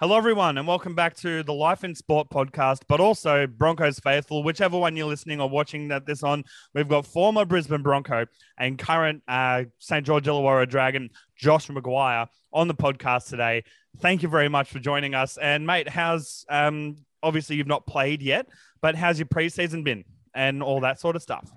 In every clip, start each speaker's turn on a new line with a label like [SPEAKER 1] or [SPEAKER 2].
[SPEAKER 1] Hello, everyone, and welcome back to the Life in Sport podcast, but also Broncos Faithful, whichever one you're listening or watching that this on. We've got former Brisbane Bronco and current uh, St. George Illawarra Dragon, Josh McGuire, on the podcast today. Thank you very much for joining us. And, mate, how's um, obviously you've not played yet, but how's your preseason been and all that sort of stuff?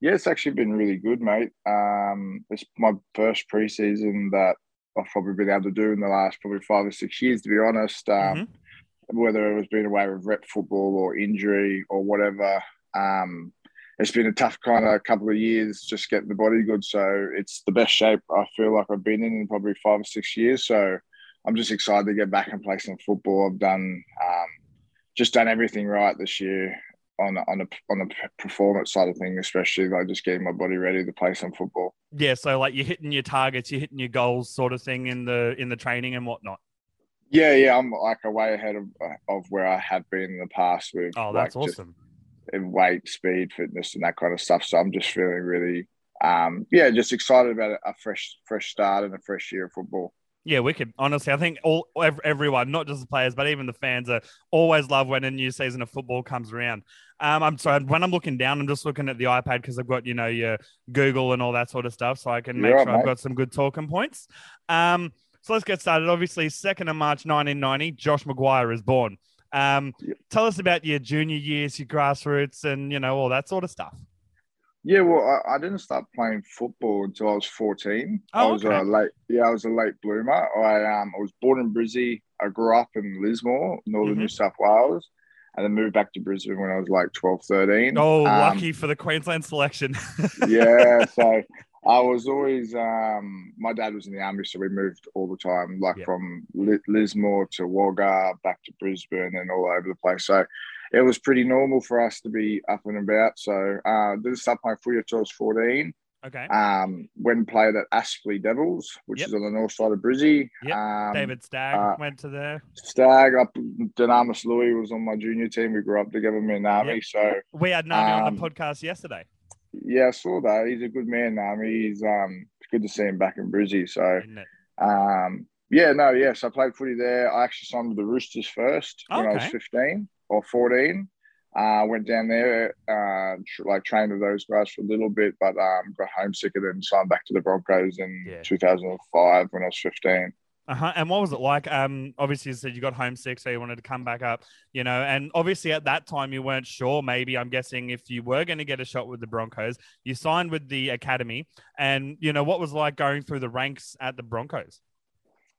[SPEAKER 2] Yeah, it's actually been really good, mate. Um, it's my first preseason that I've probably been able to do in the last probably five or six years, to be honest. Um, mm-hmm. Whether it was being away with rep football or injury or whatever, um, it's been a tough kind of couple of years just getting the body good. So it's the best shape I feel like I've been in in probably five or six years. So I'm just excited to get back and play some football. I've done um, just done everything right this year on on a on a performance side of things, especially like just getting my body ready to play some football.
[SPEAKER 1] Yeah, so like you're hitting your targets, you're hitting your goals, sort of thing in the in the training and whatnot.
[SPEAKER 2] Yeah, yeah, I'm like a way ahead of of where I have been in the past with.
[SPEAKER 1] Oh, that's like, awesome.
[SPEAKER 2] In weight, speed, fitness, and that kind of stuff. So I'm just feeling really, um, yeah, just excited about a fresh fresh start and a fresh year of football.
[SPEAKER 1] Yeah, wicked. Honestly, I think all everyone, not just the players, but even the fans, are always love when a new season of football comes around. Um, I'm sorry when I'm looking down, I'm just looking at the iPad because I've got you know your Google and all that sort of stuff, so I can make sure I've got some good talking points. Um, so let's get started. Obviously, second of March, 1990, Josh McGuire is born. Um, yep. Tell us about your junior years, your grassroots, and you know all that sort of stuff.
[SPEAKER 2] Yeah, well, I, I, didn't start playing football until I was 14. Oh, I was okay. a late, yeah, I was a late bloomer. I um, I was born in Brizzy. I grew up in Lismore, northern mm-hmm. New South Wales, and then moved back to Brisbane when I was like 12, 13.
[SPEAKER 1] Oh, um, lucky for the Queensland selection.
[SPEAKER 2] yeah, so I was always, um, my dad was in the army, so we moved all the time, like yep. from Lismore to Wagga, back to Brisbane, and all over the place. So it was pretty normal for us to be up and about. So uh, did start playing footy until I was 14.
[SPEAKER 1] Okay.
[SPEAKER 2] Um, when played at Aspley Devils, which yep. is on the north side of Brizzy.
[SPEAKER 1] Yep. Um, David Stagg uh, went to there.
[SPEAKER 2] Stagg up Dunamis Lui was on my junior team. We grew up together in Nami. Yep. So
[SPEAKER 1] we had Nami um, on the um, podcast yesterday.
[SPEAKER 2] Yeah, I saw that. He's a good man, Nami. He's um it's good to see him back in Brizzy. So um yeah, no, yes, I played footy there. I actually signed with the Roosters first okay. when I was 15 or 14. Uh, went down there, uh, tr- like trained with those guys for a little bit, but um, got homesick and then signed back to the Broncos in yeah. 2005 when I was 15.
[SPEAKER 1] Uh-huh. And what was it like? Um, obviously, you said you got homesick, so you wanted to come back up, you know. And obviously, at that time, you weren't sure. Maybe I'm guessing if you were going to get a shot with the Broncos, you signed with the academy. And you know, what was like going through the ranks at the Broncos?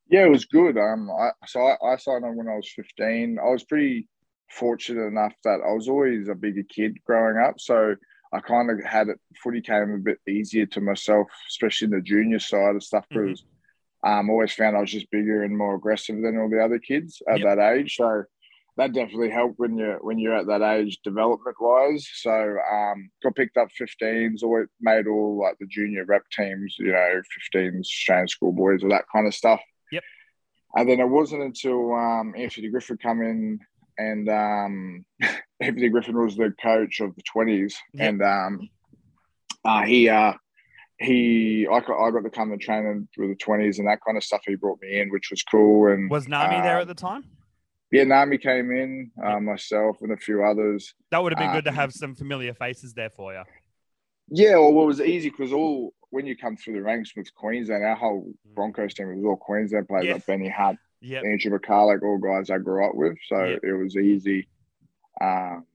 [SPEAKER 2] Yeah, it was good. Um, I, so I, I signed on when I was 15. I was pretty fortunate enough that I was always a bigger kid growing up. So I kind of had it, footy came a bit easier to myself, especially in the junior side of stuff, because mm-hmm. um, always found I was just bigger and more aggressive than all the other kids at yep. that age. So that definitely helped when you're when you're at that age development wise. So um, got picked up 15s, always made all like the junior rep teams, you know, 15s, Australian schoolboys, all that kind of stuff.
[SPEAKER 1] Yep.
[SPEAKER 2] And then it wasn't until um, Anthony Griffith come in and um, Anthony Griffin was the coach of the twenties, and um, uh, he uh, he I got I got to come and train with the twenties and that kind of stuff. He brought me in, which was cool. And
[SPEAKER 1] was Nami uh, there at the time?
[SPEAKER 2] Yeah, Nami came in, uh, myself and a few others.
[SPEAKER 1] That would have been good to um, have some familiar faces there for you.
[SPEAKER 2] Yeah, well, it was easy because all when you come through the ranks with Queensland, our whole mm. Broncos team was all Queensland players, yes. like Benny Hunt,
[SPEAKER 1] yep.
[SPEAKER 2] Andrew McCullough, all guys I grew up with. So yep. it was easy. Um,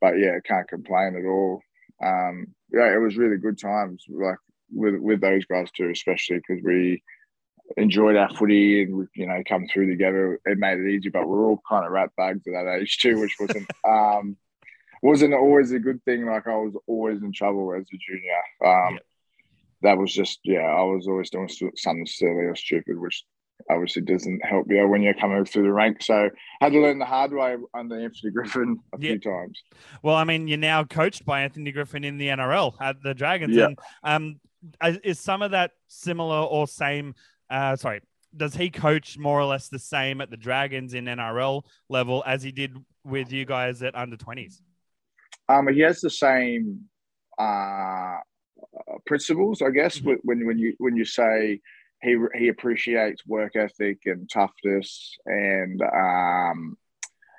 [SPEAKER 2] but yeah, can't complain at all. Um, yeah, it was really good times, like with with those guys too, especially because we enjoyed our footy and we, you know, come through together. It made it easy, but we're all kind of rat bags at that age too, which wasn't um, wasn't always a good thing. Like I was always in trouble as a junior. Um, yep. That was just yeah, I was always doing something silly or stupid, which obviously doesn't help you when you're coming through the ranks. So I had to learn the hard way under Anthony Griffin a few times.
[SPEAKER 1] Well, I mean, you're now coached by Anthony Griffin in the NRL at the Dragons. And um, is some of that similar or same? Uh, sorry, does he coach more or less the same at the Dragons in NRL level as he did with you guys at under 20s?
[SPEAKER 2] Um, he has the same uh, principles, I guess. Mm-hmm. When when you when you say he he appreciates work ethic and toughness and um,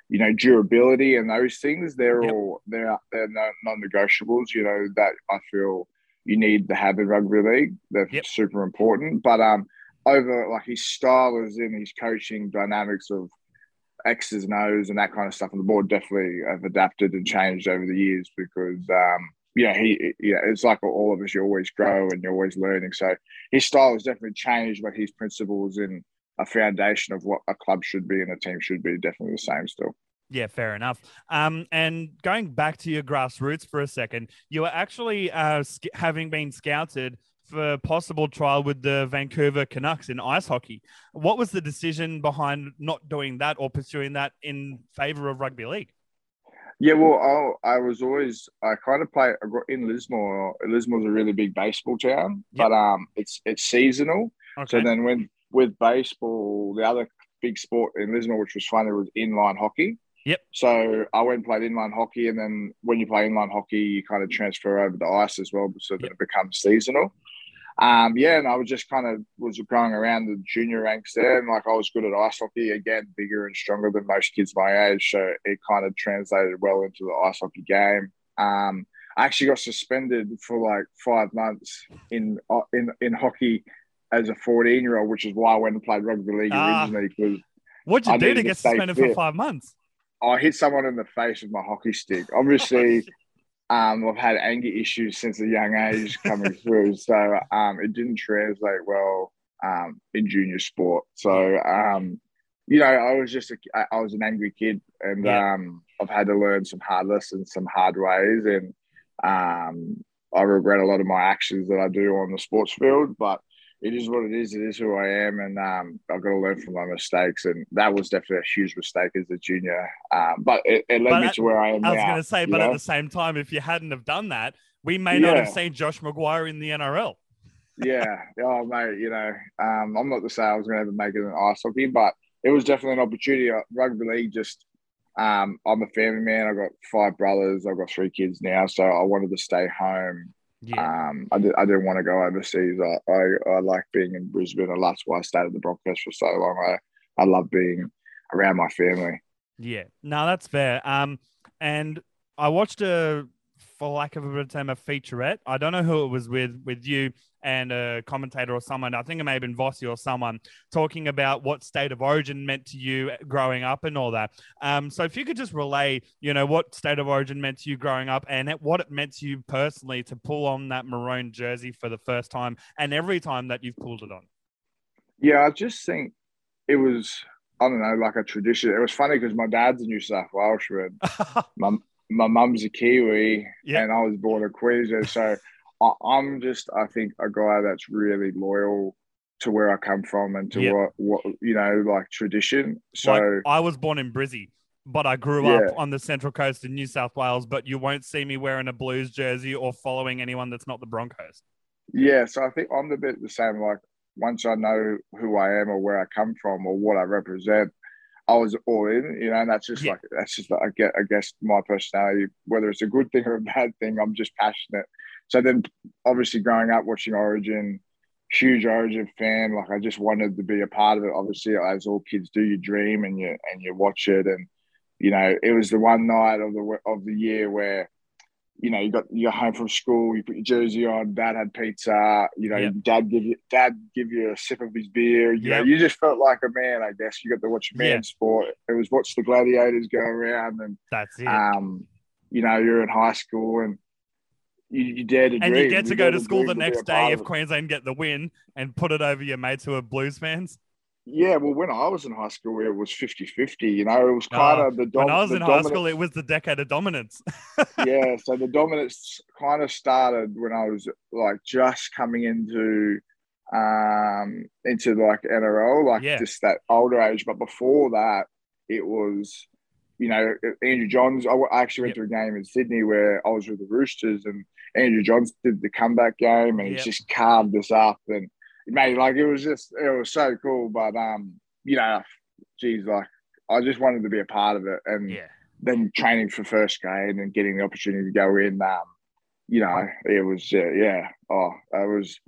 [SPEAKER 2] you know durability and those things. They're yep. all they're they're non-negotiables. You know that I feel you need to have in rugby league. They're yep. super important. But um, over like his style is in his coaching dynamics of X's and O's and that kind of stuff. And the board definitely have adapted and changed over the years because um, yeah, he yeah, it's like all of us. You always grow and you're always learning. So his style has definitely changed, but his principles and a foundation of what a club should be and a team should be definitely the same still.
[SPEAKER 1] Yeah, fair enough. Um, and going back to your grassroots for a second, you were actually uh, sc- having been scouted for possible trial with the Vancouver Canucks in ice hockey. What was the decision behind not doing that or pursuing that in favor of rugby league?
[SPEAKER 2] Yeah, well, I, I was always I kind of play in Lismore. Lismore's a really big baseball town, yep. but um, it's it's seasonal. Okay. So then when with baseball, the other big sport in Lismore, which was funny, was inline hockey.
[SPEAKER 1] Yep.
[SPEAKER 2] So I went and played inline hockey, and then when you play inline hockey, you kind of transfer over the ice as well, so that yep. it becomes seasonal um, yeah, and I was just kind of was going around the junior ranks there, and like I was good at ice hockey again, bigger and stronger than most kids my age, so it kind of translated well into the ice hockey game. Um, I actually got suspended for like five months in uh, in in hockey as a 14 year old, which is why I went and played rugby league uh, originally. Because
[SPEAKER 1] what'd you I do to get suspended fit. for five months?
[SPEAKER 2] I hit someone in the face with my hockey stick. Obviously, Um, I've had anger issues since a young age coming through, so um, it didn't translate well um, in junior sport. So um, you know, I was just a, I was an angry kid, and yeah. um, I've had to learn some hard lessons, some hard ways, and um, I regret a lot of my actions that I do on the sports field. But it is what it is. It is who I am, and um, I've got to learn from my mistakes. And that was definitely a huge mistake as a junior. Um, but it, it led but me to where I am.
[SPEAKER 1] I was
[SPEAKER 2] going
[SPEAKER 1] to say, but know? at the same time, if you hadn't have done that, we may yeah. not have seen Josh McGuire in the NRL.
[SPEAKER 2] yeah, oh mate, you know, um, I'm not to say I was going to ever make it in ice hockey, but it was definitely an opportunity. Uh, rugby league just. Um, I'm a family man. I've got five brothers. I've got three kids now, so I wanted to stay home yeah. Um, I, did, I didn't want to go overseas. I, I, I like being in Brisbane, and that's why I stayed at the Broncos for so long. I, I love being around my family.
[SPEAKER 1] Yeah, no, that's fair. Um, and I watched a for lack of a better term, a featurette. I don't know who it was with, with you and a commentator or someone. I think it may have been Vossi or someone talking about what state of origin meant to you growing up and all that. Um, so if you could just relay, you know, what state of origin meant to you growing up and what it meant to you personally to pull on that maroon jersey for the first time and every time that you've pulled it on.
[SPEAKER 2] Yeah, I just think it was I don't know, like a tradition. It was funny because my dad's a New South Welshman. my my mum's a Kiwi yep. and I was born a Queensland. So I, am just, I think, a guy that's really loyal to where I come from and to yep. what, what, you know, like tradition. So like,
[SPEAKER 1] I was born in Brizzy, but I grew yeah. up on the central coast in New South Wales. But you won't see me wearing a Blues jersey or following anyone that's not the Broncos.
[SPEAKER 2] Yeah. So I think I'm a bit the same. Like, once I know who I am or where I come from or what I represent, I was all in, you know, and that's just yeah. like that's just like, I get I guess my personality, whether it's a good thing or a bad thing, I'm just passionate. So then obviously growing up watching Origin, huge Origin fan, like I just wanted to be a part of it. Obviously, as all kids do, you dream and you and you watch it and you know, it was the one night of the of the year where you know, you got you're home from school, you put your jersey on, dad had pizza, you know, yep. dad give you dad give you a sip of his beer. You yep. know, you just felt like a man, I guess. You got to watch man yep. sport. It was watch the gladiators go around and
[SPEAKER 1] that's it.
[SPEAKER 2] Um, you know, you're in high school and you, you dare to
[SPEAKER 1] and
[SPEAKER 2] dream.
[SPEAKER 1] you get to you go to school the next day if Queensland get the win and put it over your mates who are Blues fans.
[SPEAKER 2] Yeah, well, when I was in high school, it was 50 50. You know, it was kind of the
[SPEAKER 1] dom- When I was in high school, it was the decade of dominance.
[SPEAKER 2] yeah, so the dominance kind of started when I was like just coming into um into like NRL, like yeah. just that older age. But before that, it was, you know, Andrew Johns. I actually went yep. to a game in Sydney where I was with the Roosters, and Andrew Johns did the comeback game, and yep. he just carved us up and mate, like it was just it was so cool. But um, you know, geez, like I just wanted to be a part of it, and
[SPEAKER 1] yeah.
[SPEAKER 2] then training for first grade and getting the opportunity to go in. Um, you know, it was uh, yeah. Oh, it was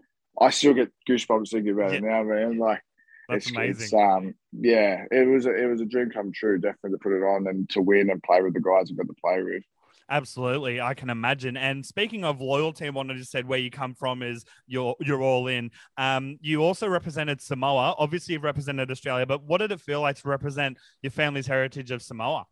[SPEAKER 2] I still get goosebumps thinking about yeah. it now, man. Like
[SPEAKER 1] that's
[SPEAKER 2] it's,
[SPEAKER 1] amazing.
[SPEAKER 2] It's, um, yeah, it was a, it was a dream come true, definitely to put it on and to win and play with the guys I've got to play with.
[SPEAKER 1] Absolutely, I can imagine. And speaking of loyalty, one I just said where you come from is you're you're all in. Um, you also represented Samoa. Obviously, you've represented Australia, but what did it feel like to represent your family's heritage of Samoa?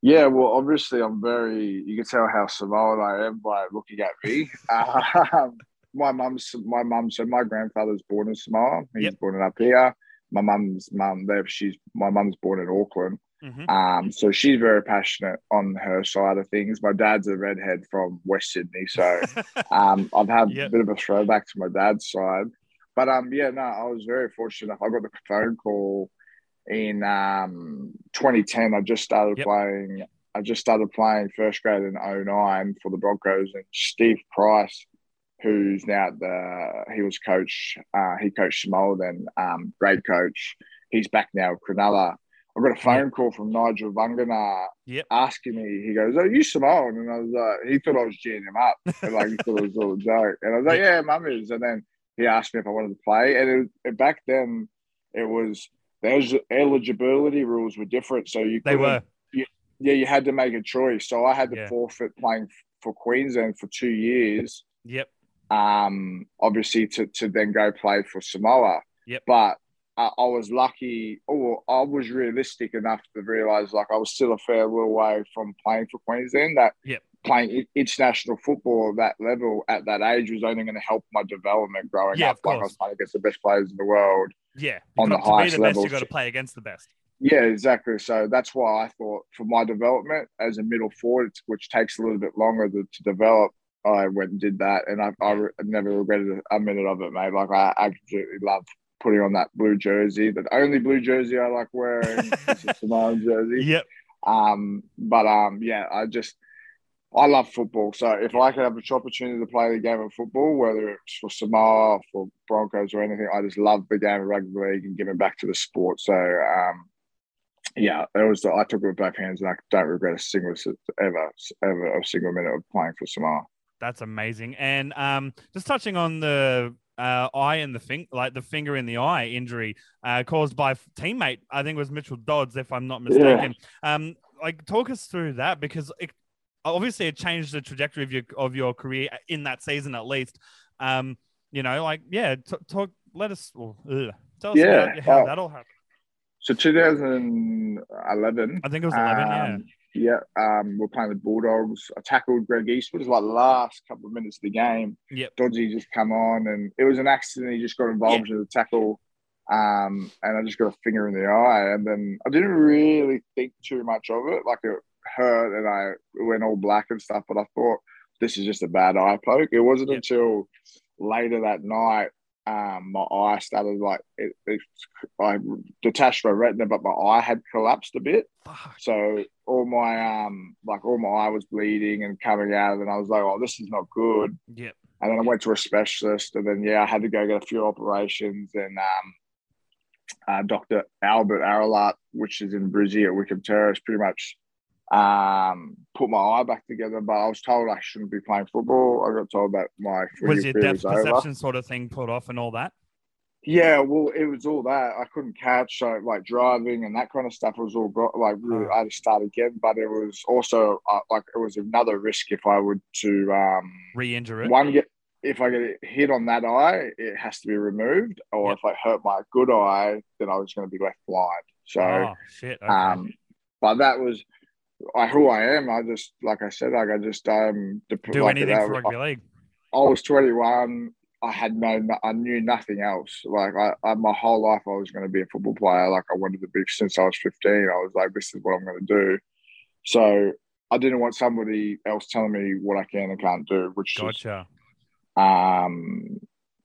[SPEAKER 2] Yeah, well, obviously, I'm very. You can tell how Samoan I am by looking at me. um, my mum's my mum. So my grandfather's born in Samoa. He's yep. born up here. My mum's mum. There, she's my mum's born in Auckland. Mm-hmm. Um, so she's very passionate on her side of things. My dad's a redhead from West Sydney, so um, I've had yep. a bit of a throwback to my dad's side. But um, yeah, no, I was very fortunate. I got the phone call in um 2010. I just started yep. playing. I just started playing first grade in 09 for the Broncos, and Steve Price, who's now the he was coach. Uh, he coached Samoa then, um, grade coach. He's back now, at Cronulla I got a phone call from Nigel Vagana
[SPEAKER 1] yep.
[SPEAKER 2] asking me, he goes, Are you Samoan? And I was like, he thought I was geeing him up. And like he thought it was all a joke. And I was like, Yeah, mum is. And then he asked me if I wanted to play. And it, it, back then it was those eligibility rules were different. So you
[SPEAKER 1] they were.
[SPEAKER 2] You, yeah, you had to make a choice. So I had to yeah. forfeit playing for Queensland for two years.
[SPEAKER 1] Yep.
[SPEAKER 2] Um, obviously to, to then go play for Samoa.
[SPEAKER 1] Yep.
[SPEAKER 2] But I, I was lucky, or I was realistic enough to realize like I was still a fair little way from playing for Queensland. That
[SPEAKER 1] yep.
[SPEAKER 2] playing international football at that level at that age was only going to help my development growing
[SPEAKER 1] yeah,
[SPEAKER 2] up. Like I was playing against the best players in the world.
[SPEAKER 1] Yeah,
[SPEAKER 2] on the highest
[SPEAKER 1] the
[SPEAKER 2] level,
[SPEAKER 1] you got to play against the best.
[SPEAKER 2] Yeah, exactly. So that's why I thought for my development as a middle forward, which takes a little bit longer to, to develop, I went and did that, and I, I, never regretted a minute of it, mate. Like I absolutely love putting on that blue jersey. The only blue jersey I like wearing is a Samoan jersey.
[SPEAKER 1] Yep.
[SPEAKER 2] Um, but um, yeah, I just I love football. So if I could have an opportunity to play the game of football, whether it's for Samoa, for Broncos, or anything, I just love the game of rugby league and giving back to the sport. So um, yeah, it was. I took it with both hands, and I don't regret a single ever, ever a single minute of playing for Samoa.
[SPEAKER 1] That's amazing. And um, just touching on the uh, eye and the finger, like the finger in the eye injury uh, caused by teammate. I think it was Mitchell Dodds, if I'm not mistaken. Yeah. Um, like talk us through that because it, obviously it changed the trajectory of your of your career in that season at least. Um, you know, like yeah, t- talk. Let us well, ugh, tell us yeah. how that all happened.
[SPEAKER 2] So 2011.
[SPEAKER 1] I think it was 11. Um, yeah
[SPEAKER 2] yeah, um, we're playing the Bulldogs. I tackled Greg Eastwood. It was like the last couple of minutes of the game.
[SPEAKER 1] Yep.
[SPEAKER 2] Dodgy just come on, and it was an accident. He just got involved in the tackle, um, and I just got a finger in the eye. And then I didn't really think too much of it. Like it hurt, and I went all black and stuff. But I thought this is just a bad eye poke. It wasn't yep. until later that night um, my eye started like it, it, I detached my retina, but my eye had collapsed a bit. So all my um like all my eye was bleeding and coming out, and I was like, oh, this is not good.
[SPEAKER 1] Yep.
[SPEAKER 2] And then I went to a specialist, and then yeah, I had to go get a few operations, and um, uh, Dr. Albert Aralat, which is in Brizzy at Wickham Terrace, pretty much um, put my eye back together, but I was told I shouldn't be playing football. I got told that my
[SPEAKER 1] was your depth was perception over. sort of thing put off and all that.
[SPEAKER 2] Yeah, well, it was all that I couldn't catch, so like driving and that kind of stuff was all got like really. I had to start again, but it was also uh, like it was another risk if I would to um,
[SPEAKER 1] re-injure it.
[SPEAKER 2] One get if I get hit on that eye, it has to be removed, or yep. if I hurt my good eye, then I was going to be left blind. So,
[SPEAKER 1] oh, shit. Okay.
[SPEAKER 2] Um, but that was I, who I am. I just, like I said, like I just um
[SPEAKER 1] do like anything for rugby league.
[SPEAKER 2] I was 21. I had no, I knew nothing else. Like I, I my whole life, I was going to be a football player. Like I wanted to be since I was 15. I was like, this is what I'm going to do. So I didn't want somebody else telling me what I can and can't do. Which
[SPEAKER 1] gotcha.
[SPEAKER 2] Is, um,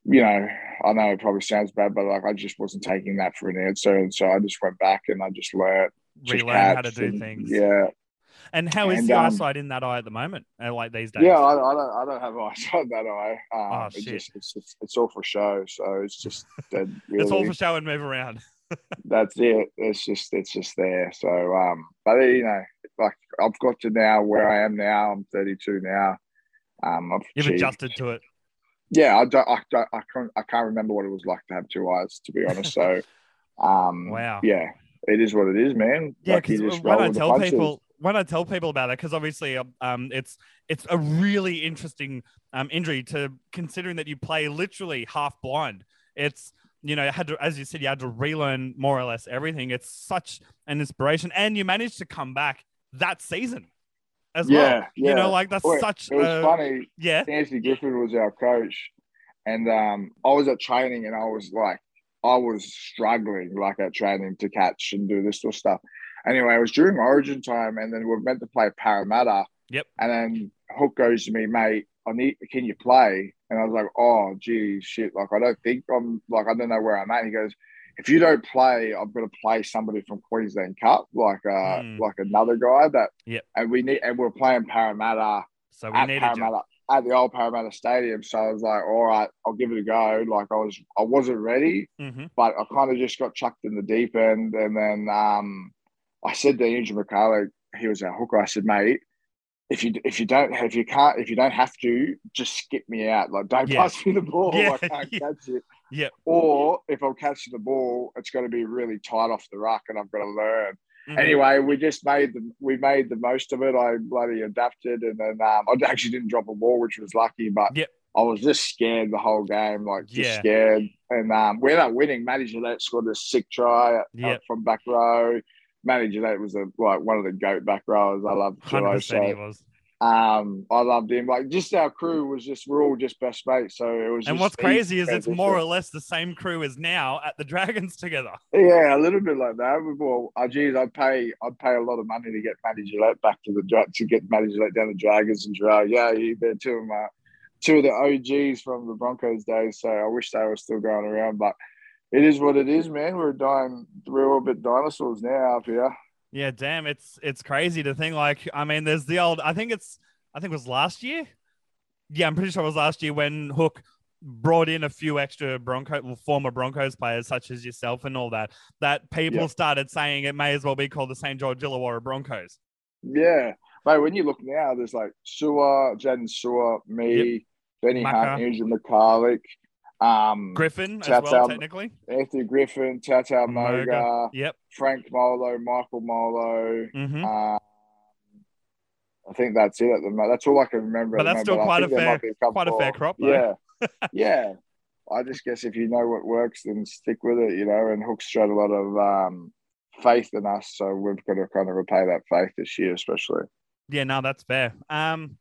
[SPEAKER 2] you know, I know it probably sounds bad, but like I just wasn't taking that for an answer, and so I just went back and I just learned,
[SPEAKER 1] relearn how to do and, things.
[SPEAKER 2] Yeah,
[SPEAKER 1] and how is and, the um, eyesight in that eye at the moment? Uh, like these days?
[SPEAKER 2] Yeah, I, I don't. I don't have eyesight in that eye. Um,
[SPEAKER 1] oh shit!
[SPEAKER 2] Just, it's, it's, it's, all for show. So it's just. Really.
[SPEAKER 1] it's all for show and move around.
[SPEAKER 2] That's it. It's just it's just there. So um, but you know, like I've got to now where I am now. I'm 32 now. Um, I've
[SPEAKER 1] You've achieved, adjusted to it.
[SPEAKER 2] yeah, I don't, I, don't, I can't, I can't remember what it was like to have two eyes, to be honest. So, um,
[SPEAKER 1] Wow.
[SPEAKER 2] yeah, it is what it is, man.
[SPEAKER 1] Yeah, because
[SPEAKER 2] just
[SPEAKER 1] when I tell people when I tell people about it, because obviously um, um, it's it's a really interesting um, injury to considering that you play literally half blind. It's you know, had to, as you said, you had to relearn more or less everything. It's such an inspiration, and you managed to come back that season as well.
[SPEAKER 2] yeah, yeah.
[SPEAKER 1] You know, like that's
[SPEAKER 2] Well,
[SPEAKER 1] such.
[SPEAKER 2] it was
[SPEAKER 1] a-
[SPEAKER 2] funny.
[SPEAKER 1] Yeah.
[SPEAKER 2] Anthony Griffin was our coach, and um, I was at training, and I was like, I was struggling like at training to catch and do this sort of stuff. Anyway, it was during Origin time, and then we were meant to play Parramatta.
[SPEAKER 1] Yep.
[SPEAKER 2] And then Hook goes to me, mate. I need. Can you play? And I was like, oh, gee, shit. Like I don't think I'm. Like I don't know where I'm at. He goes, if you don't play, I've got to play somebody from Queensland Cup, like uh,
[SPEAKER 1] Hmm.
[SPEAKER 2] like another guy that.
[SPEAKER 1] Yep.
[SPEAKER 2] And we need, and we're playing Parramatta
[SPEAKER 1] So we
[SPEAKER 2] at
[SPEAKER 1] needed you.
[SPEAKER 2] Parramatta at the old Parramatta Stadium. So I was like, all right, I'll give it a go. Like I was, I wasn't ready,
[SPEAKER 1] hmm
[SPEAKER 2] but I kind of just got chucked in the deep end. And then um, I said to Andrew McCullough, he was our hooker. I said, mate, if you if you don't if you can't if you don't have to, just skip me out. Like don't
[SPEAKER 1] Yeah.
[SPEAKER 2] pass me the ball.
[SPEAKER 1] Yeah.
[SPEAKER 2] I can't catch it.
[SPEAKER 1] Yep.
[SPEAKER 2] Or if I'm catching the ball, it's going to be really tight off the ruck, and I've got to learn
[SPEAKER 1] Mhm.
[SPEAKER 2] anyway, we just made the we made the most of it. I bloody adapted, and then um, I actually didn't drop a ball, which was lucky. But
[SPEAKER 1] Yep.
[SPEAKER 2] I was just scared the whole game, like just
[SPEAKER 1] Yeah.
[SPEAKER 2] scared. And um, we ended up winning. Matty Gillett scored a sick try uh,
[SPEAKER 1] Yep.
[SPEAKER 2] from back row. Matty that was a, like one of the goat back rowers. I love
[SPEAKER 1] Hundred
[SPEAKER 2] Gillett.
[SPEAKER 1] percent, he was.
[SPEAKER 2] um, I loved him. Like just our crew was just we're all just best mates. So it was.
[SPEAKER 1] And what's crazy is it's more or less the same crew as now at the Dragons together.
[SPEAKER 2] Yeah, a little bit like that. Well, oh, geez, I'd pay, I'd pay a lot of money to get Matty Gillett back to the to get Matty Gillett down the Dragons and Gerard. Yeah, he- they're two of my, two of the OGs from the Broncos days. So I wish they were still going around, but it is what it is, man. We're dying. We're all a bit dinosaurs now up here.
[SPEAKER 1] Yeah, damn, it's it's crazy to think. Like, I mean, there's the old. I think it's. I think it was last year. Yeah, I'm pretty sure it was last year when Hook brought in a few extra Bronco, well, former Broncos players such as yourself and all that. That people
[SPEAKER 2] Yeah.
[SPEAKER 1] started saying it may as well be called the St George Illawarra Broncos.
[SPEAKER 2] Yeah, mate. When you look now, there's like Su'A, Jaydn Su'A, me, Benny
[SPEAKER 1] Macca.
[SPEAKER 2] Hunt, Andrew McCullough, um,
[SPEAKER 1] Griffin as well, technically.
[SPEAKER 2] Anthony Griffin, Tautau
[SPEAKER 1] Moga.
[SPEAKER 2] Moga,
[SPEAKER 1] Yep.
[SPEAKER 2] Frank Molo, Michael Molo.
[SPEAKER 1] hmm
[SPEAKER 2] Um, I think that's it at the moment. That's all I can remember.
[SPEAKER 1] But that's still quite a fair-
[SPEAKER 2] couple
[SPEAKER 1] quite a fair crop, though.
[SPEAKER 2] Yeah, yeah. I just guess if you know what works, then stick with it. You know, and Hook's showed a lot of um, faith in us, so we've got to kind of repay that faith this year, especially.
[SPEAKER 1] Yeah, no, that's fair. Um,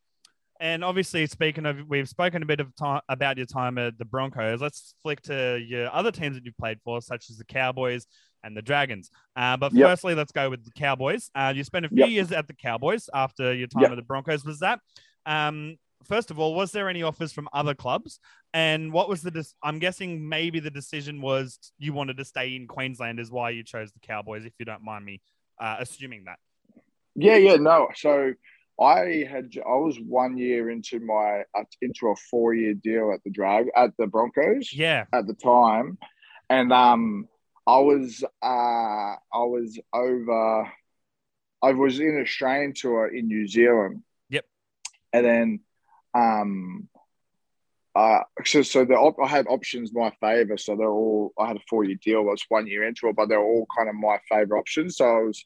[SPEAKER 1] and obviously, speaking of, we've spoken a bit of time about your time at the Broncos. Let's flick to your other teams that you've played for, such as the Cowboys and the Dragons. Uh, but
[SPEAKER 2] Yep.
[SPEAKER 1] firstly, let's go with the Cowboys. Uh, you spent a few
[SPEAKER 2] Yep.
[SPEAKER 1] years at the Cowboys after your time
[SPEAKER 2] Yep.
[SPEAKER 1] at the Broncos. Was that? Um, first of all, was there any offers from other clubs? And what was the? Dis- I'm guessing maybe the decision was you wanted to stay in Queensland, is why you chose the Cowboys. If you don't mind me uh, assuming that.
[SPEAKER 2] Yeah, yeah, no. So I had I was one year into my uh, into a four year deal at the drag at the Broncos.
[SPEAKER 1] Yeah.
[SPEAKER 2] at the time, and um, I was uh, I was over. I was in an Australian tour in New Zealand.
[SPEAKER 1] Yep.
[SPEAKER 2] And then, um, uh, so so the op- I had options my favor. So they're all I had a four year deal. I was one year into it, but they're all kind of my favor options. So I was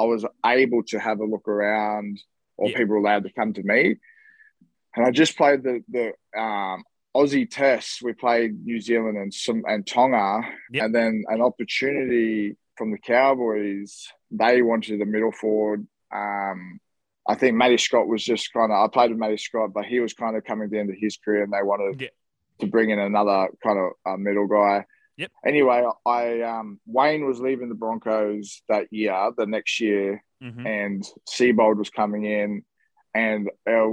[SPEAKER 2] I was able to have a look around, or
[SPEAKER 1] Yeah.
[SPEAKER 2] people allowed to come to me. And I just played the the um, Aussie tests. We played New Zealand and some and Tonga,
[SPEAKER 1] Yep.
[SPEAKER 2] and then an opportunity from the Cowboys. They wanted a middle forward. Um, I think Matty Scott was just kind of. I played with Matty Scott, but he was kind of coming to the end of his career, and they wanted
[SPEAKER 1] Yeah.
[SPEAKER 2] to bring in another kind of uh, middle guy.
[SPEAKER 1] Yep.
[SPEAKER 2] Anyway, I um, Wayne was leaving the Broncos that year, the next year,
[SPEAKER 1] hmm
[SPEAKER 2] and Seibold was coming in, and uh,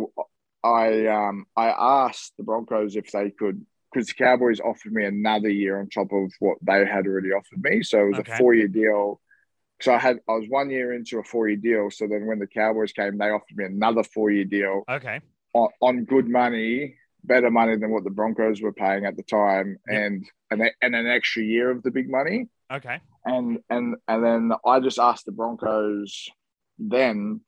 [SPEAKER 2] I um I asked the Broncos if they could because the Cowboys offered me another year on top of what they had already offered me, so it was
[SPEAKER 1] Okay.
[SPEAKER 2] a four year deal. So I had I was one year into a four year deal. So then when the Cowboys came, they offered me another four year deal
[SPEAKER 1] Okay.
[SPEAKER 2] on, on good money, better money than what the Broncos were paying at the time,
[SPEAKER 1] Yep.
[SPEAKER 2] and and and an extra year of the big money
[SPEAKER 1] Okay.
[SPEAKER 2] and and and then I just asked the Broncos then,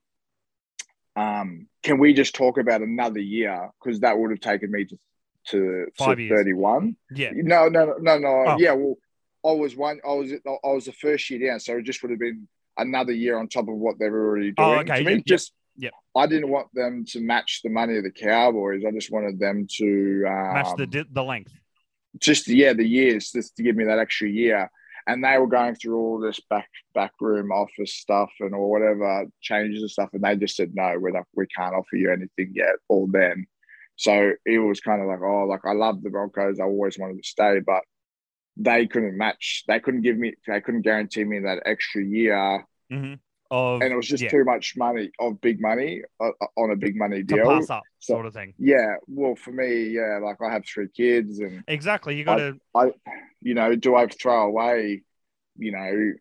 [SPEAKER 2] um, can we just talk about another year because that would have taken me to to,
[SPEAKER 1] Five
[SPEAKER 2] to 31.
[SPEAKER 1] Yeah.
[SPEAKER 2] No, no, no, no.
[SPEAKER 1] Oh.
[SPEAKER 2] Yeah, well, I was one. I was I was the first year down, so it just would have been another year on top of what they were already doing.
[SPEAKER 1] Oh, okay,
[SPEAKER 2] To me,
[SPEAKER 1] yeah,
[SPEAKER 2] just
[SPEAKER 1] yeah.
[SPEAKER 2] I didn't want them to match the money of the Cowboys. I just wanted them to um,
[SPEAKER 1] Match the the length.
[SPEAKER 2] just yeah the years just to give me that extra year. And they were going through all this back backroom office stuff and or whatever changes and stuff, and they just said no, we're not, we can't offer you anything yet or then. So it was kind of like, oh, like I love the Broncos. I always wanted to stay, but they couldn't match. They couldn't give me. They couldn't guarantee me that extra year,
[SPEAKER 1] hmm Of
[SPEAKER 2] and it was just
[SPEAKER 1] yeah,
[SPEAKER 2] too much money of big money uh, on a big money
[SPEAKER 1] to
[SPEAKER 2] deal.
[SPEAKER 1] pass up,
[SPEAKER 2] So-
[SPEAKER 1] sort of thing.
[SPEAKER 2] Yeah, well, for me, yeah, like I have three kids, and
[SPEAKER 1] Exactly. You got to.
[SPEAKER 2] I, you know, do I throw away, you know,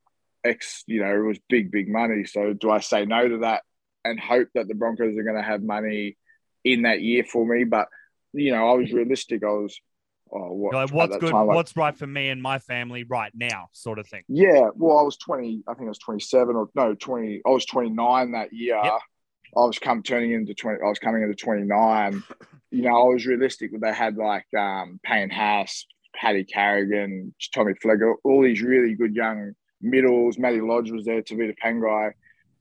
[SPEAKER 2] X, you know, it was big, big money. So do I say no to that and hope that the Broncos are going to have money in that year for me? But, you know, I was realistic. I was, oh, what,
[SPEAKER 1] Like, what's good?
[SPEAKER 2] time, like-
[SPEAKER 1] what's right for me and my family right now, sort of thing.
[SPEAKER 2] yeah. Well, I was 20, I think I was 27 or no, 20, I was 29 that year.
[SPEAKER 1] Yep.
[SPEAKER 2] I was come turning into 20, I was coming into 29. You know, I was realistic. They had like um, Payne Haas, Paddy Carrigan, Tommy Flegler, all these really good young middles. Matty Lodge was there, Tevita Pangai.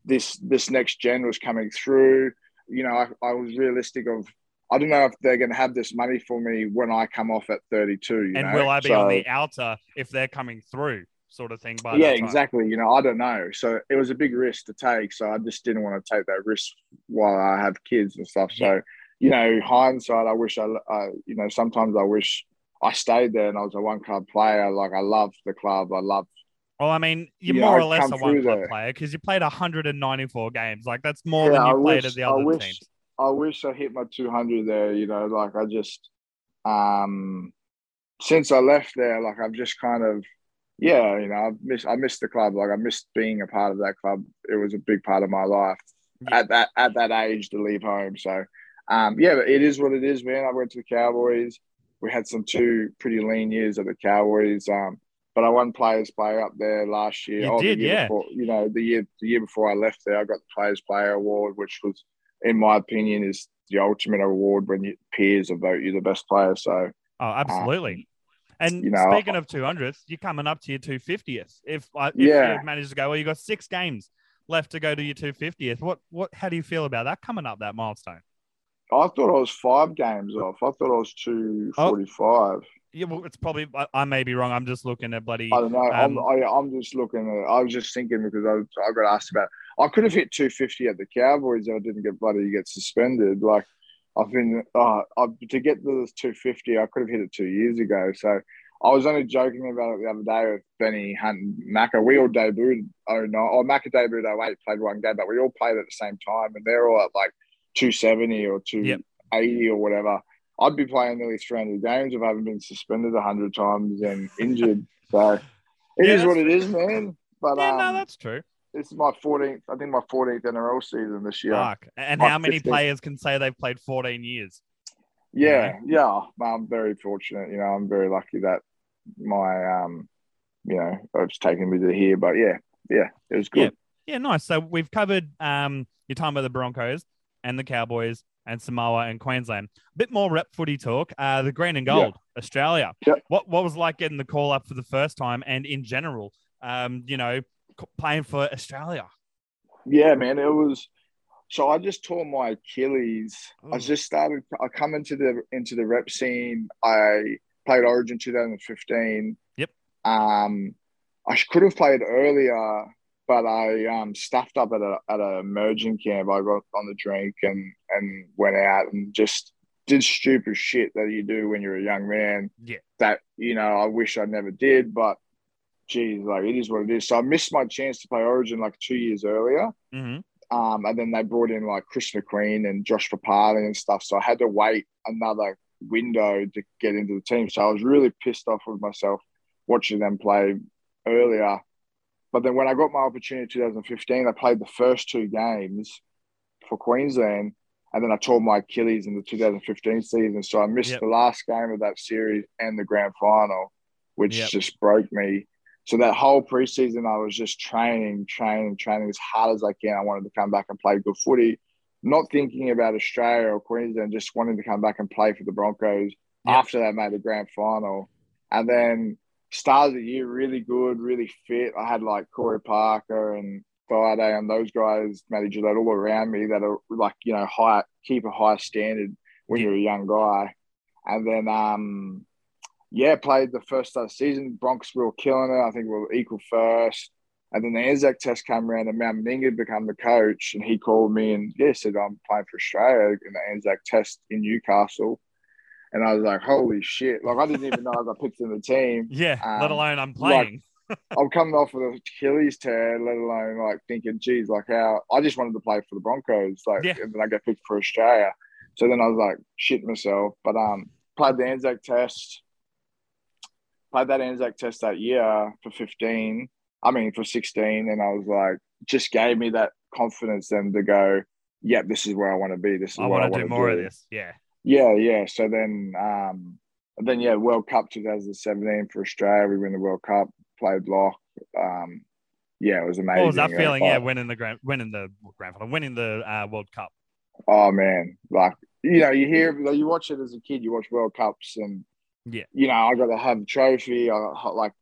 [SPEAKER 2] This this next gen was coming through. You know, I, I was realistic of I don't know if they're going to have this money for me when I come off at 32. You
[SPEAKER 1] and
[SPEAKER 2] know?
[SPEAKER 1] will I be
[SPEAKER 2] So-
[SPEAKER 1] on the outer if they're coming through, sort of thing? By
[SPEAKER 2] yeah, exactly. You know, I don't know. So it was a big risk to take. So I just didn't want to take that risk while I have kids and stuff. So, you know, hindsight, I wish I, I, you know, sometimes I wish I stayed there and I was a one club player. Like I loved the club. I loved,
[SPEAKER 1] Well, I mean, you're
[SPEAKER 2] Yeah,
[SPEAKER 1] more or less a one club player because you played 194 games. Like that's more
[SPEAKER 2] Yeah,
[SPEAKER 1] than
[SPEAKER 2] I
[SPEAKER 1] you played
[SPEAKER 2] wish-
[SPEAKER 1] at the
[SPEAKER 2] I
[SPEAKER 1] other
[SPEAKER 2] wish-
[SPEAKER 1] teams.
[SPEAKER 2] I wish I hit my 200 there. You know, like I just, um, since I left there, like I've just kind of, yeah, you know, I've missed, I missed the club. Like I missed being a part of that club. It was a big part of my life.
[SPEAKER 1] Yeah.
[SPEAKER 2] at that at that age to leave home. So, um, yeah, but it is what it is, man. I went to the Cowboys. We had some two pretty lean years at the Cowboys. Um, but I won Players Player up there last year.
[SPEAKER 1] You
[SPEAKER 2] the
[SPEAKER 1] did,
[SPEAKER 2] year
[SPEAKER 1] yeah.
[SPEAKER 2] Before, you know, the year the year before I left there, I got the Players Player award, which was, in my opinion, is the ultimate award when your peers vote you the best player. So,
[SPEAKER 1] Oh, absolutely. Um, and
[SPEAKER 2] you know,
[SPEAKER 1] speaking of 200th, you're coming up to your 250th. If, I if
[SPEAKER 2] Yeah.
[SPEAKER 1] you manage to go, well, you've got six games left to go to your 250th. What, what, how do you feel about that coming up that milestone?
[SPEAKER 2] I thought I was five games off. I thought I was oh. two forty five.
[SPEAKER 1] Yeah, well, it's probably, I, I may be wrong. I'm just looking at bloody,
[SPEAKER 2] I don't know. I'm,
[SPEAKER 1] Um,
[SPEAKER 2] I, I'm just looking. At, I was just thinking because I, I got asked about. I could have hit 250 at the Cowboys if I didn't get bloody get suspended. Like I've been uh, I, to get to this 250. I could have hit it two years ago. So I was only joking about it the other day with Benny Hunt and Macca. We all debuted 09. Or Macca debuted 08, played one game, but we all played at the same time, and they're all at like 270 or 280 or whatever. I'd be playing nearly 300 games if I haven't been suspended 100 times and injured. So it
[SPEAKER 1] Yeah,
[SPEAKER 2] is what it is, man. But
[SPEAKER 1] yeah,
[SPEAKER 2] um,
[SPEAKER 1] no, that's true.
[SPEAKER 2] this is my 14th, I think my 14th NRL season this year.
[SPEAKER 1] Fuck. And
[SPEAKER 2] Like
[SPEAKER 1] how many
[SPEAKER 2] 15.
[SPEAKER 1] players can say they've played 14 years?
[SPEAKER 2] Yeah, yeah. I'm very fortunate. You know, I'm very lucky that my, um, you know, it's taken me to here. But yeah, yeah, it was good.
[SPEAKER 1] Yeah, nice. So we've covered um your time with the Broncos and the Cowboys and Samoa and Queensland. A bit more rep footy talk. Uh, the green and gold, Australia.
[SPEAKER 2] Yep.
[SPEAKER 1] What what was it like getting the call up for the first time and in general, um, you know, playing for Australia?
[SPEAKER 2] Yeah, man, it was. So I just tore my Achilles. I
[SPEAKER 1] Oh.
[SPEAKER 2] just started. I come into the into the rep scene. I played Origin 2015.
[SPEAKER 1] Yep.
[SPEAKER 2] Um, I could have played earlier, but I um stuffed up at a at a merging camp. I got on the drink and and went out and just did stupid shit that you do when you're a young man.
[SPEAKER 1] Yeah.
[SPEAKER 2] That you know I wish I never did, but. Geez, like it is what it is. So I missed my chance to play Origin like two years earlier.
[SPEAKER 1] hmm
[SPEAKER 2] Um, and then they brought in like Chris McQueen and Josh Papalii and stuff. So I had to wait another window to get into the team. So I was really pissed off with myself watching them play earlier. But then when I got my opportunity in 2015, I played the first two games for Queensland. And then I tore my Achilles in the 2015 season. So I missed
[SPEAKER 1] Yep.
[SPEAKER 2] the last game of that series and the grand final, which
[SPEAKER 1] Yep.
[SPEAKER 2] just broke me. So that whole preseason, I was just training, training, training as hard as I can. I wanted to come back and play good footy, not thinking about Australia or Queensland, just wanting to come back and play for the Broncos Yep. After that, made the grand final, and then start of the year really good, really fit. I had like Corey Parker and Friday and those guys, Matty Gillett, all around me that are like you know high, keep a high standard when you're a young guy, and then um yeah, played the first of the season. Bronx we were killing it. I think we were equal first. And then the Anzac test came around and Mal Meninga became the coach and he called me and yeah, said I'm playing for Australia in the Anzac test in Newcastle. And I was like, holy shit. Like I didn't even know I got picked in the team.
[SPEAKER 1] Yeah, um, let alone I'm playing.
[SPEAKER 2] Like, I'm coming off of the Achilles tear, let alone like thinking, geez, like how I just wanted to play for the Broncos. Like yeah. and then I got picked for Australia. So then I was like shit myself. But um played the Anzac test, played that Anzac test that year for 15 I mean, for 16, and I was like, just gave me that confidence then to go, yeah, this is where I want to be. This is I what I want to do
[SPEAKER 1] more
[SPEAKER 2] do.
[SPEAKER 1] of this. Yeah.
[SPEAKER 2] Yeah, yeah. So then, um, then yeah, World Cup 2017 for Australia. We win the World Cup, played lock. Um, yeah, it was amazing.
[SPEAKER 1] What was that feeling? Yeah, winning the grand, winning the grand final, winning the uh, World Cup.
[SPEAKER 2] Oh man, like you know, you hear, you watch it as a kid. You watch World Cups, and
[SPEAKER 1] yeah,
[SPEAKER 2] you know, I got to have the trophy. I like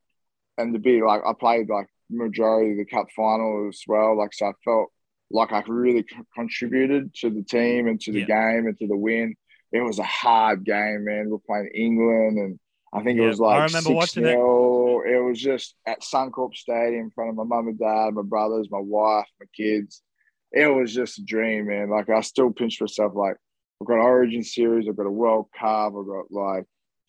[SPEAKER 2] and to be like I played like majority of the cup final as well. Like so, I felt like I really contributed to the team and to the yeah. game and to the win. It was a hard game, man. We're playing England, and I think yeah, it was like I remember watching it. It was just at Suncorp Stadium in front of my mum and dad, my brothers, my wife, my kids. It was just a dream, man. Like I still pinch myself. Like I've got Origin series, I've got a World Cup, I've got like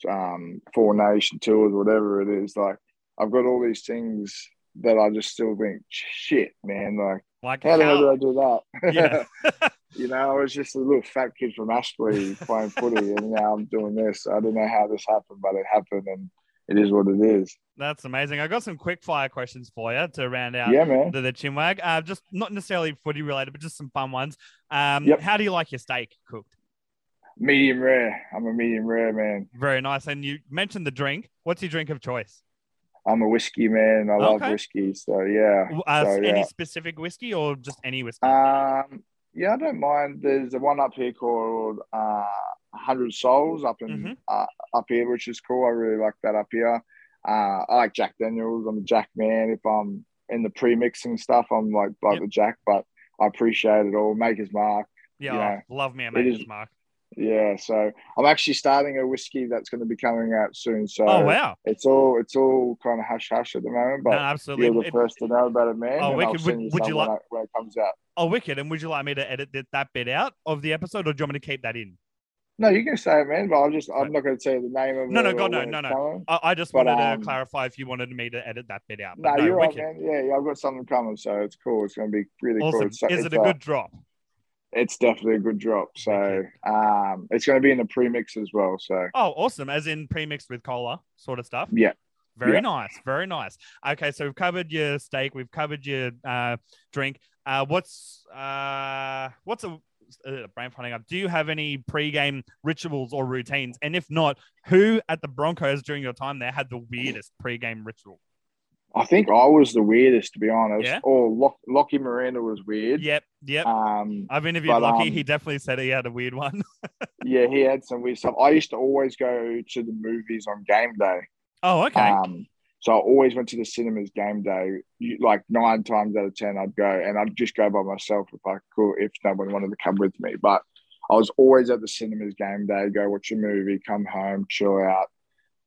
[SPEAKER 2] um, four nation tours, whatever it is. Like I've got all these things that I just still think, shit, man, like, like how, how the hell did I do that? Yeah. you know, I was just a little fat kid from Aspley playing footy, and now I'm doing this. I don't know how this happened, but it happened, and it is what it is.
[SPEAKER 1] That's amazing. I got some quick fire questions for you to round out
[SPEAKER 2] yeah, man.
[SPEAKER 1] the, the chinwag. Uh, just not necessarily footy related, but just some fun ones. Um, yep. How do you like your steak cooked?
[SPEAKER 2] Medium rare. I'm a medium rare man.
[SPEAKER 1] Very nice. And you mentioned the drink. What's your drink of choice?
[SPEAKER 2] I'm a whiskey man. I okay. love whiskey. So yeah.
[SPEAKER 1] Uh,
[SPEAKER 2] so,
[SPEAKER 1] any specific whiskey or just any whiskey?
[SPEAKER 2] Um, yeah, I don't mind. There's a one up here called uh, Hundred Souls up in mm-hmm. uh, up here, which is cool. I really like that up here. Uh, I like Jack Daniels. I'm a Jack man. If I'm in the pre-mixing stuff, I'm like like yep. the Jack, but I appreciate it all. Maker's Mark.
[SPEAKER 1] Yeah, you know, love me a Maker's Mark.
[SPEAKER 2] Yeah, so I'm actually starting a whiskey that's going to be coming out soon. So
[SPEAKER 1] oh wow,
[SPEAKER 2] it's all it's all kind of hush hush at the moment, but no,
[SPEAKER 1] absolutely.
[SPEAKER 2] you're the it, first to know about it, man.
[SPEAKER 1] Oh, wicked! Would,
[SPEAKER 2] you,
[SPEAKER 1] would you like
[SPEAKER 2] when it comes out?
[SPEAKER 1] Oh, wicked! And would you like me to edit that bit out of the episode, or do you want me to keep that in?
[SPEAKER 2] No, you can say it, man. But I'm just I'm not going to say the name of
[SPEAKER 1] no. No, God, no, no, no. I, I, just but, wanted um, to clarify if you wanted me to edit that bit out.
[SPEAKER 2] no, no, you're wicked. right, man. Yeah, yeah, I've got something coming, so it's cool. It's going to be really
[SPEAKER 1] awesome.
[SPEAKER 2] cool.
[SPEAKER 1] It's, Is it a good drop?
[SPEAKER 2] it's definitely a good drop. So um, it's going to be in the premix as well. So
[SPEAKER 1] oh, awesome! As in premixed with cola sort of stuff.
[SPEAKER 2] Yeah.
[SPEAKER 1] Very
[SPEAKER 2] yeah.
[SPEAKER 1] nice. Very nice. Okay, so we've covered your steak. We've covered your uh, drink. Uh, what's uh, what's a uh, brain finding up? Do you have any pre-game rituals or routines? And if not, who at the Broncos during your time there had the weirdest pre-game ritual?
[SPEAKER 2] I think I was the weirdest, to be honest. Yeah. Or Lock, Lockie Miranda was weird.
[SPEAKER 1] Yep, yep.
[SPEAKER 2] Um,
[SPEAKER 1] I've interviewed but, Lockie. Um, he definitely said he had a weird one.
[SPEAKER 2] yeah, he had some weird stuff. I used to always go to the movies on game day.
[SPEAKER 1] Oh, okay.
[SPEAKER 2] Um, so I always went to the cinemas game day. Like nine times out of ten, I'd go, and I'd just go by myself if I could, if no one wanted to come with me. But I was always at the cinemas game day. Go watch a movie, come home, chill out.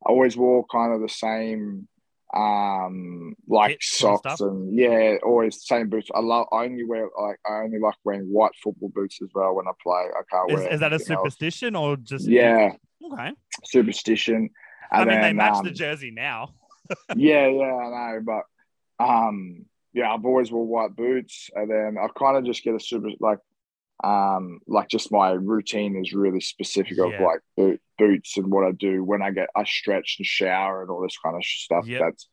[SPEAKER 2] I always wore kind of the same um like Hits socks and, and, yeah always the same boots i love i only wear like i only like wearing white football boots as well when i play i can't
[SPEAKER 1] is,
[SPEAKER 2] wear
[SPEAKER 1] is that a superstition else. or just
[SPEAKER 2] yeah
[SPEAKER 1] okay
[SPEAKER 2] superstition
[SPEAKER 1] i mean then, they match um, the jersey now
[SPEAKER 2] yeah yeah i know but um yeah i've always wore white boots and then i kind of just get a super like um like just my routine is really specific of yeah. like boot, boots and what I do when I get I stretch and shower and all this kind of stuff yep. that's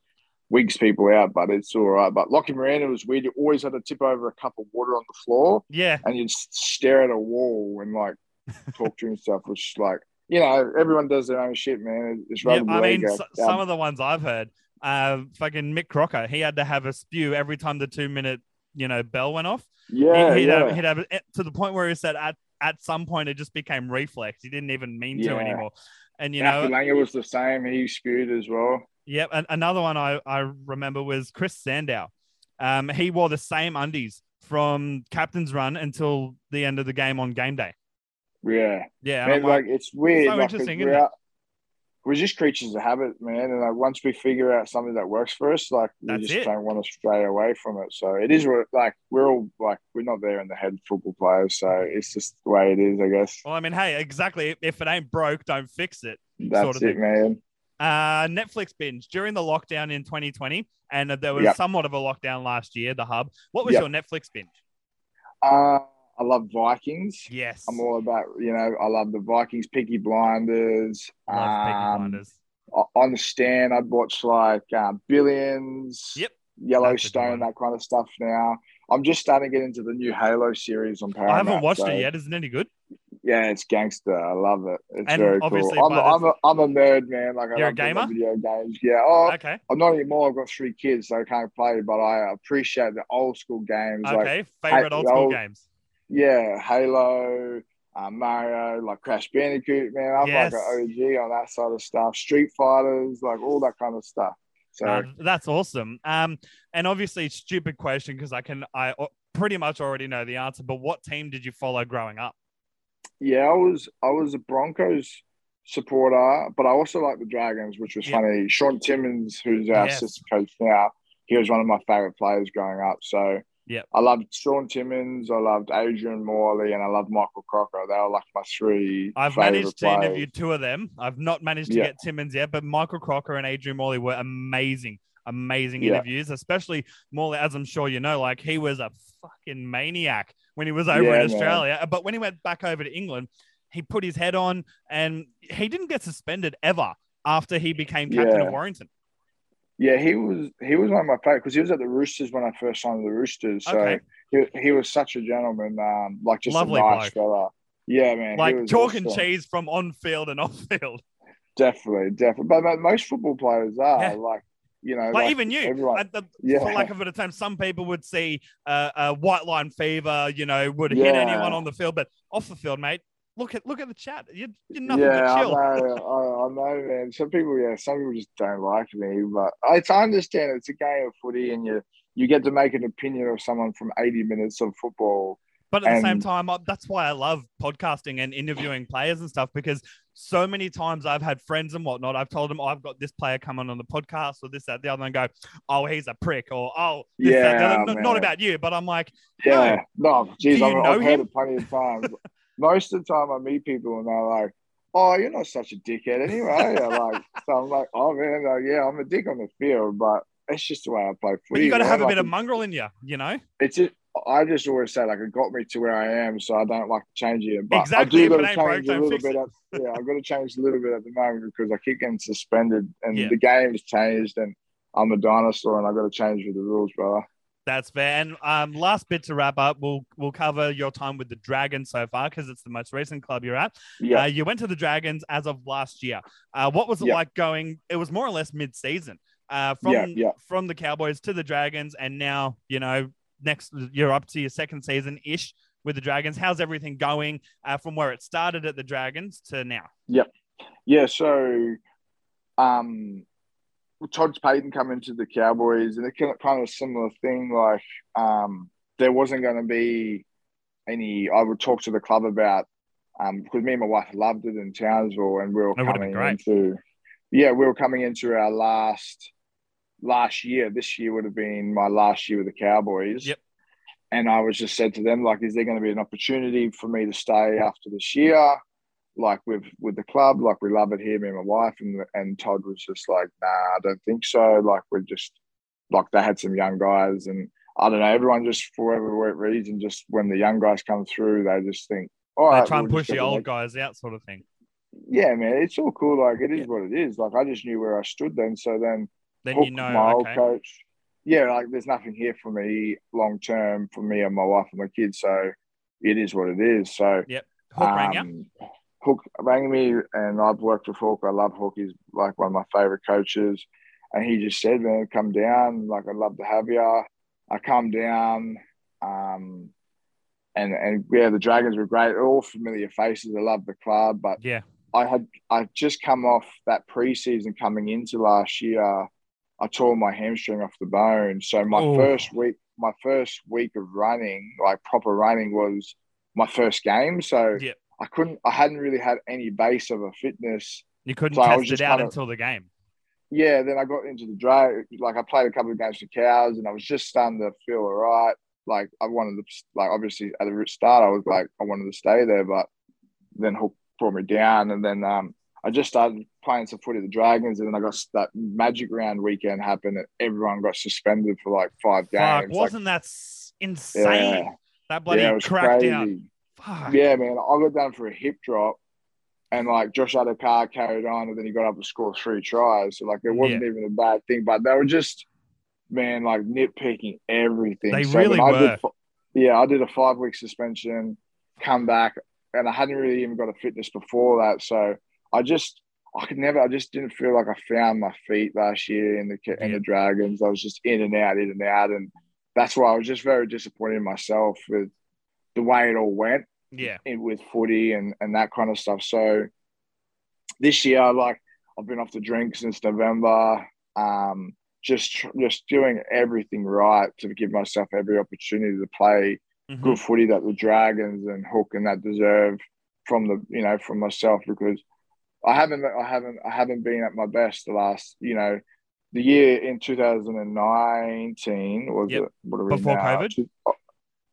[SPEAKER 2] wigs people out but it's all right but Lockie Miranda was weird you always had to tip over a cup of water on the floor
[SPEAKER 1] yeah
[SPEAKER 2] and you'd stare at a wall and like talk to yourself, which like you know everyone does their own shit man it's
[SPEAKER 1] yeah, I mean s- some of the ones I've heard uh fucking Mick Crocker he had to have a spew every time the two minute you know bell went off
[SPEAKER 2] yeah,
[SPEAKER 1] he'd,
[SPEAKER 2] yeah.
[SPEAKER 1] Have, he'd have to the point where he said at at some point it just became reflex. He didn't even mean yeah. to anymore. And you know,
[SPEAKER 2] Langer was the same. He spewed as well.
[SPEAKER 1] Yep. And another one I, I remember was Chris Sandow. Um, he wore the same undies from captain's run until the end of the game on game day.
[SPEAKER 2] Yeah.
[SPEAKER 1] Yeah.
[SPEAKER 2] Man, like, like, it's weird.
[SPEAKER 1] So
[SPEAKER 2] like,
[SPEAKER 1] interesting,
[SPEAKER 2] we're, out- we're just creatures of habit, man. And like once we figure out something that works for us, like we
[SPEAKER 1] That's
[SPEAKER 2] just
[SPEAKER 1] it.
[SPEAKER 2] don't want to stray away from it. So it is like we're all like we're not there in the head football players, so it's just the way it is, I guess.
[SPEAKER 1] Well, I mean, hey, exactly. If it ain't broke, don't fix it.
[SPEAKER 2] That's
[SPEAKER 1] of
[SPEAKER 2] it,
[SPEAKER 1] thing.
[SPEAKER 2] man.
[SPEAKER 1] Uh, Netflix binge during the lockdown in 2020, and there was
[SPEAKER 2] Yep.
[SPEAKER 1] somewhat of a lockdown last year. The hub. What was
[SPEAKER 2] Yep.
[SPEAKER 1] your Netflix binge?
[SPEAKER 2] Uh, I love Vikings.
[SPEAKER 1] Yes,
[SPEAKER 2] I'm all about you know I love the Vikings, Peaky Blinders.
[SPEAKER 1] love Peaky
[SPEAKER 2] um,
[SPEAKER 1] Blinders.
[SPEAKER 2] On the stand, I'd watch like uh, Billions.
[SPEAKER 1] Yep.
[SPEAKER 2] Yellowstone, that kind of stuff. Now I'm just starting to get into the new Halo series on Paramount.
[SPEAKER 1] I haven't watched
[SPEAKER 2] so-
[SPEAKER 1] it yet. Isn't it any good?
[SPEAKER 2] Yeah, it's gangster. I love it. It's
[SPEAKER 1] And
[SPEAKER 2] very cool. I'm, a, I'm, a, I'm a nerd, man. Like I
[SPEAKER 1] You're a gamer?
[SPEAKER 2] video games. Yeah. Oh,
[SPEAKER 1] Okay.
[SPEAKER 2] I'm not anymore. I've got three kids, so I can't play. But I appreciate the old school games. Like
[SPEAKER 1] Okay. Favorite old school
[SPEAKER 2] I'll-
[SPEAKER 1] games.
[SPEAKER 2] Yeah, Halo, uh, Mario, like Crash Bandicoot. Man, I'm
[SPEAKER 1] Yes.
[SPEAKER 2] like an OG on that side of stuff. Street Fighters, like all that kind of stuff. So
[SPEAKER 1] Uh, that's awesome. Um, and obviously, stupid question because I can I pretty much already know the answer. But what team did you follow growing up?
[SPEAKER 2] yeah, I was I was a Broncos supporter, but I also like the Dragons, which was
[SPEAKER 1] Yep.
[SPEAKER 2] funny. Shaun Timmins, who's our
[SPEAKER 1] Yes.
[SPEAKER 2] assistant coach now, he was one of my favorite players growing up. So
[SPEAKER 1] Yep.
[SPEAKER 2] I loved Shaun Timmins, I loved Adrian Morley, and I loved Michael Crocker. They were like my three.
[SPEAKER 1] I've managed to
[SPEAKER 2] players.
[SPEAKER 1] interview two of them. I've not managed to
[SPEAKER 2] Yeah.
[SPEAKER 1] get Timmins yet, but Michael Crocker and Adrian Morley were amazing, amazing
[SPEAKER 2] Yeah.
[SPEAKER 1] interviews. Especially Morley, as I'm sure you know, like he was a fucking maniac when he was over
[SPEAKER 2] Yeah,
[SPEAKER 1] in
[SPEAKER 2] man.
[SPEAKER 1] Australia. But when he went back over to England, he put his head on, and he didn't get suspended ever after he became captain
[SPEAKER 2] Yeah.
[SPEAKER 1] of Warrington.
[SPEAKER 2] Yeah, he was he was one of my favorite because he was at the Roosters when I first signed the Roosters. So
[SPEAKER 1] Okay.
[SPEAKER 2] he, he was such a gentleman, um, like just
[SPEAKER 1] Lovely
[SPEAKER 2] a nice
[SPEAKER 1] bloke.
[SPEAKER 2] fella. Yeah, man.
[SPEAKER 1] Like
[SPEAKER 2] was
[SPEAKER 1] chalk and
[SPEAKER 2] awesome.
[SPEAKER 1] cheese from on field and off field.
[SPEAKER 2] Definitely, definitely. But, but most football players are
[SPEAKER 1] Yeah.
[SPEAKER 2] like, you know,
[SPEAKER 1] Like, even you,
[SPEAKER 2] Everyone,
[SPEAKER 1] at the,
[SPEAKER 2] Yeah.
[SPEAKER 1] for lack of a better term, some people would see uh, a white line fever, you know, would hit anyone on the field, but off the field, mate, look at look at the chat. You're, you're nothing
[SPEAKER 2] yeah, I know, I, I know, man. Some people, yeah, some people just don't like me, but I, I understand it's a game of footy, and you you get to make an opinion of someone from eighty minutes of football.
[SPEAKER 1] But at the same time, I- that's why I love podcasting and interviewing players and stuff because so many times I've had friends and whatnot. I've told them, oh, I've got this player coming on the podcast or this, that, the other, and go, oh, he's a prick or oh, this,
[SPEAKER 2] Yeah.
[SPEAKER 1] N- Not about you, but I'm like,
[SPEAKER 2] Yeah, no, geez, I've,
[SPEAKER 1] know
[SPEAKER 2] I've heard it plenty of times. Most of the time, I meet people and they're like, "Oh, you're not such a dickhead anyway." Like, so I'm like, "Oh man, like, yeah, I'm a dick on the field, but it's just the way I play footy."
[SPEAKER 1] but you got to have a
[SPEAKER 2] Like,
[SPEAKER 1] bit of mongrel in you, you know?
[SPEAKER 2] It's just, I just always say like it got me to where I am, so I don't like to change it. But
[SPEAKER 1] Exactly,
[SPEAKER 2] I do got to
[SPEAKER 1] ain't broke,
[SPEAKER 2] change a little bit. At, yeah, I've got to change a little bit at the moment because I keep getting suspended, and
[SPEAKER 1] Yeah.
[SPEAKER 2] the game's changed, and I'm a dinosaur, and I've got to change with the rules, brother.
[SPEAKER 1] That's fair. And um, last bit to wrap up, we'll we'll cover your time with the Dragons so far because it's the most recent club you're at.
[SPEAKER 2] Yeah,
[SPEAKER 1] Uh, you went to the Dragons as of last year. Uh, what was it
[SPEAKER 2] Yeah.
[SPEAKER 1] like going? It was more or less mid-season uh, from
[SPEAKER 2] Yeah, yeah.
[SPEAKER 1] from the Cowboys to the Dragons, and now you know next you're up to your second season ish with the Dragons. How's everything going uh, from where it started at the Dragons to now?
[SPEAKER 2] Yeah, yeah, so um, Todd Payten come into the Cowboys, and it kind of, a similar thing. Like um, there wasn't going to be any. I would talk to the club about um, because me and my wife loved it in Townsville, and we were
[SPEAKER 1] That
[SPEAKER 2] coming into. Yeah, we were coming into our last last year. This year would have been my last year with the Cowboys.
[SPEAKER 1] Yep.
[SPEAKER 2] And I was just said to them, like, is there going to be an opportunity for me to stay after this year? Like with with the club, like we love it here, me and my wife, and and Todd was just like, nah, I don't think so. Like we're just like they had some young guys, and I don't know, everyone just for whatever reason, just when the young guys come through, they just think, all
[SPEAKER 1] They
[SPEAKER 2] right,
[SPEAKER 1] try and push the old guys out, sort of thing.
[SPEAKER 2] Yeah, man, it's all cool. Like it is
[SPEAKER 1] Yeah.
[SPEAKER 2] what it is. Like I just knew where I stood then, so then
[SPEAKER 1] Then
[SPEAKER 2] Hook,
[SPEAKER 1] you know,
[SPEAKER 2] my old
[SPEAKER 1] okay,
[SPEAKER 2] coach. Yeah, like there's nothing here for me long term for me and my wife and my kids. So it is what it is. So
[SPEAKER 1] Hook rang you.
[SPEAKER 2] Hook rang me, and I've worked with Hook. I love Hook. He's like one of my favorite coaches, and he just said, "Man, come down. Like I'd love to have you." I come down, um, and and yeah, the Dragons were great. All familiar faces. I love the club, but
[SPEAKER 1] Yeah,
[SPEAKER 2] I had I just come off that preseason coming into last year. I tore my hamstring off the bone. So my Ooh. first week, my first week of running, like proper running, was my first game. So yep. I couldn't, I hadn't really had any base of a fitness.
[SPEAKER 1] You couldn't so test it out kinda, until the game.
[SPEAKER 2] Yeah, then I got into the drag. Like I played a couple of games for cows, and I was just starting to feel all right. Like I wanted to, like obviously at the start, I was like I wanted to stay there, but then Hook brought me down, and then um, I just started playing some footy of the Dragons, and then I got that Magic Round weekend happened, and everyone got suspended for like five games.
[SPEAKER 1] Fuck, wasn't like, that insane? Yeah, that bloody yeah, crackdown.
[SPEAKER 2] Fuck. Yeah, man, I got down for a hip drop, and like Josh Addo-Carr carried on, and then he got up to score three tries. So like it wasn't yeah. even a bad thing, but they were just man like nitpicking everything.
[SPEAKER 1] They so really were.
[SPEAKER 2] I did, yeah, I did a five week suspension, come back, and I hadn't really even got a fitness before that, so I just I could never. I just didn't feel like I found my feet last year in the in the Dragons. I was just in and out, in and out, and that's why I was just very disappointed in myself with the way it all went.
[SPEAKER 1] Yeah,
[SPEAKER 2] with footy and and that kind of stuff. So this year, like I've been off the drink since November. Um, just just doing everything right to give myself every opportunity to play mm-hmm. good footy that the Dragons and Hook and that deserve from the you know from myself because I haven't I haven't I haven't been at my best the last you know the year in 2019 was yep. it what are we
[SPEAKER 1] before now? COVID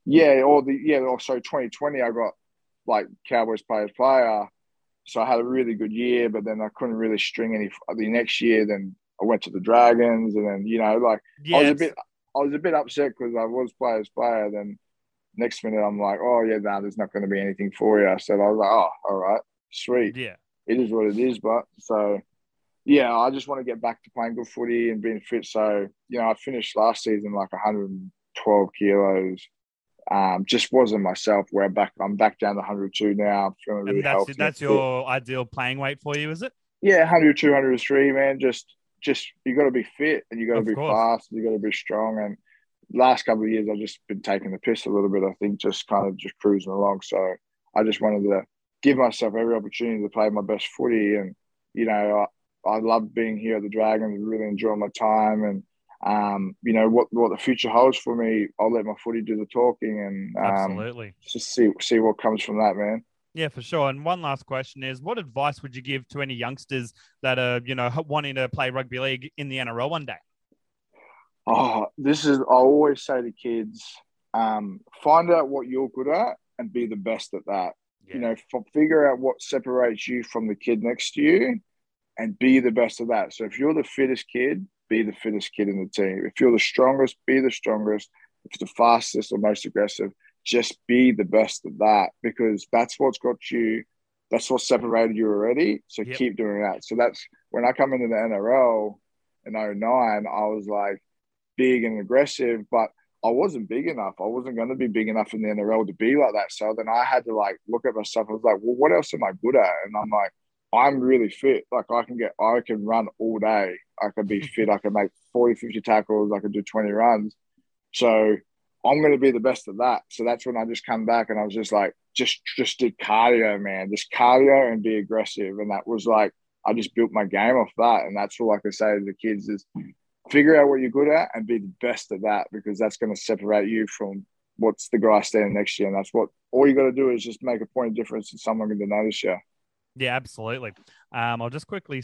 [SPEAKER 2] yeah or the yeah also 2020 I got like Cowboys players player so I had a really good year but then I couldn't really string any the next year then I went to the Dragons and then you know like I was a bit I was a bit upset because I was players player then next minute I'm like oh yeah no there's not going to be anything for you so I was like oh all right sweet
[SPEAKER 1] yeah
[SPEAKER 2] it is what it is. But so, yeah, I just want to get back to playing good footy and being fit. So, you know, I finished last season like 112 kilos. Um, just wasn't myself. Where I'm back, I'm back down to 102 now. I'm feeling really
[SPEAKER 1] that's,
[SPEAKER 2] healthy.
[SPEAKER 1] That's your ideal playing weight for you, is it?
[SPEAKER 2] Yeah, 102, 103, man. Just, just you got to be fit and you got to be course. fast. And you got to be strong. And last couple of years, I've just been taking the piss a little bit. I think just kind of just cruising along. So I just wanted to give myself every opportunity to play my best footy. And, you know, I, I love being here at the Dragons, really enjoy my time. And, um, you know, what, what the future holds for me, I'll let my footy do the talking and um,
[SPEAKER 1] absolutely
[SPEAKER 2] just see, see what comes from that, man.
[SPEAKER 1] Yeah, for sure. And one last question is what advice would you give to any youngsters that are, you know, wanting to play rugby league in the NRL one day?
[SPEAKER 2] Oh, this is, I always say to kids, um, find out what you're good at and be the best at that. Yeah. You know, f- figure out what separates you from the kid next to you and be the best of that. So if you're the fittest kid, be the fittest kid in the team. If you're the strongest, be the strongest. If you're the fastest or most aggressive, just be the best of that because that's what's got you, that's what separated you already. So yep. keep doing that. So that's when I come into the NRL in 09, I was like big and aggressive, but I wasn't big enough. I wasn't going to be big enough in the NRL to be like that. So then I had to like look at myself. I was like, well, what else am I good at? And I'm like, I'm really fit. Like I can get, I can run all day. I can be fit. I can make 40, 50 tackles. I can do 20 runs. So I'm going to be the best of that. So that's when I just come back and I was just like, just, just did cardio, man, just cardio and be aggressive. And that was like, I just built my game off that. And that's all I can say to the kids is figure out what you're good at and be the best at that because that's going to separate you from what's the guy standing next to you. And that's what all you got to do is just make a point of difference and someone going to notice you.
[SPEAKER 1] Yeah, absolutely. Um, I'll just quickly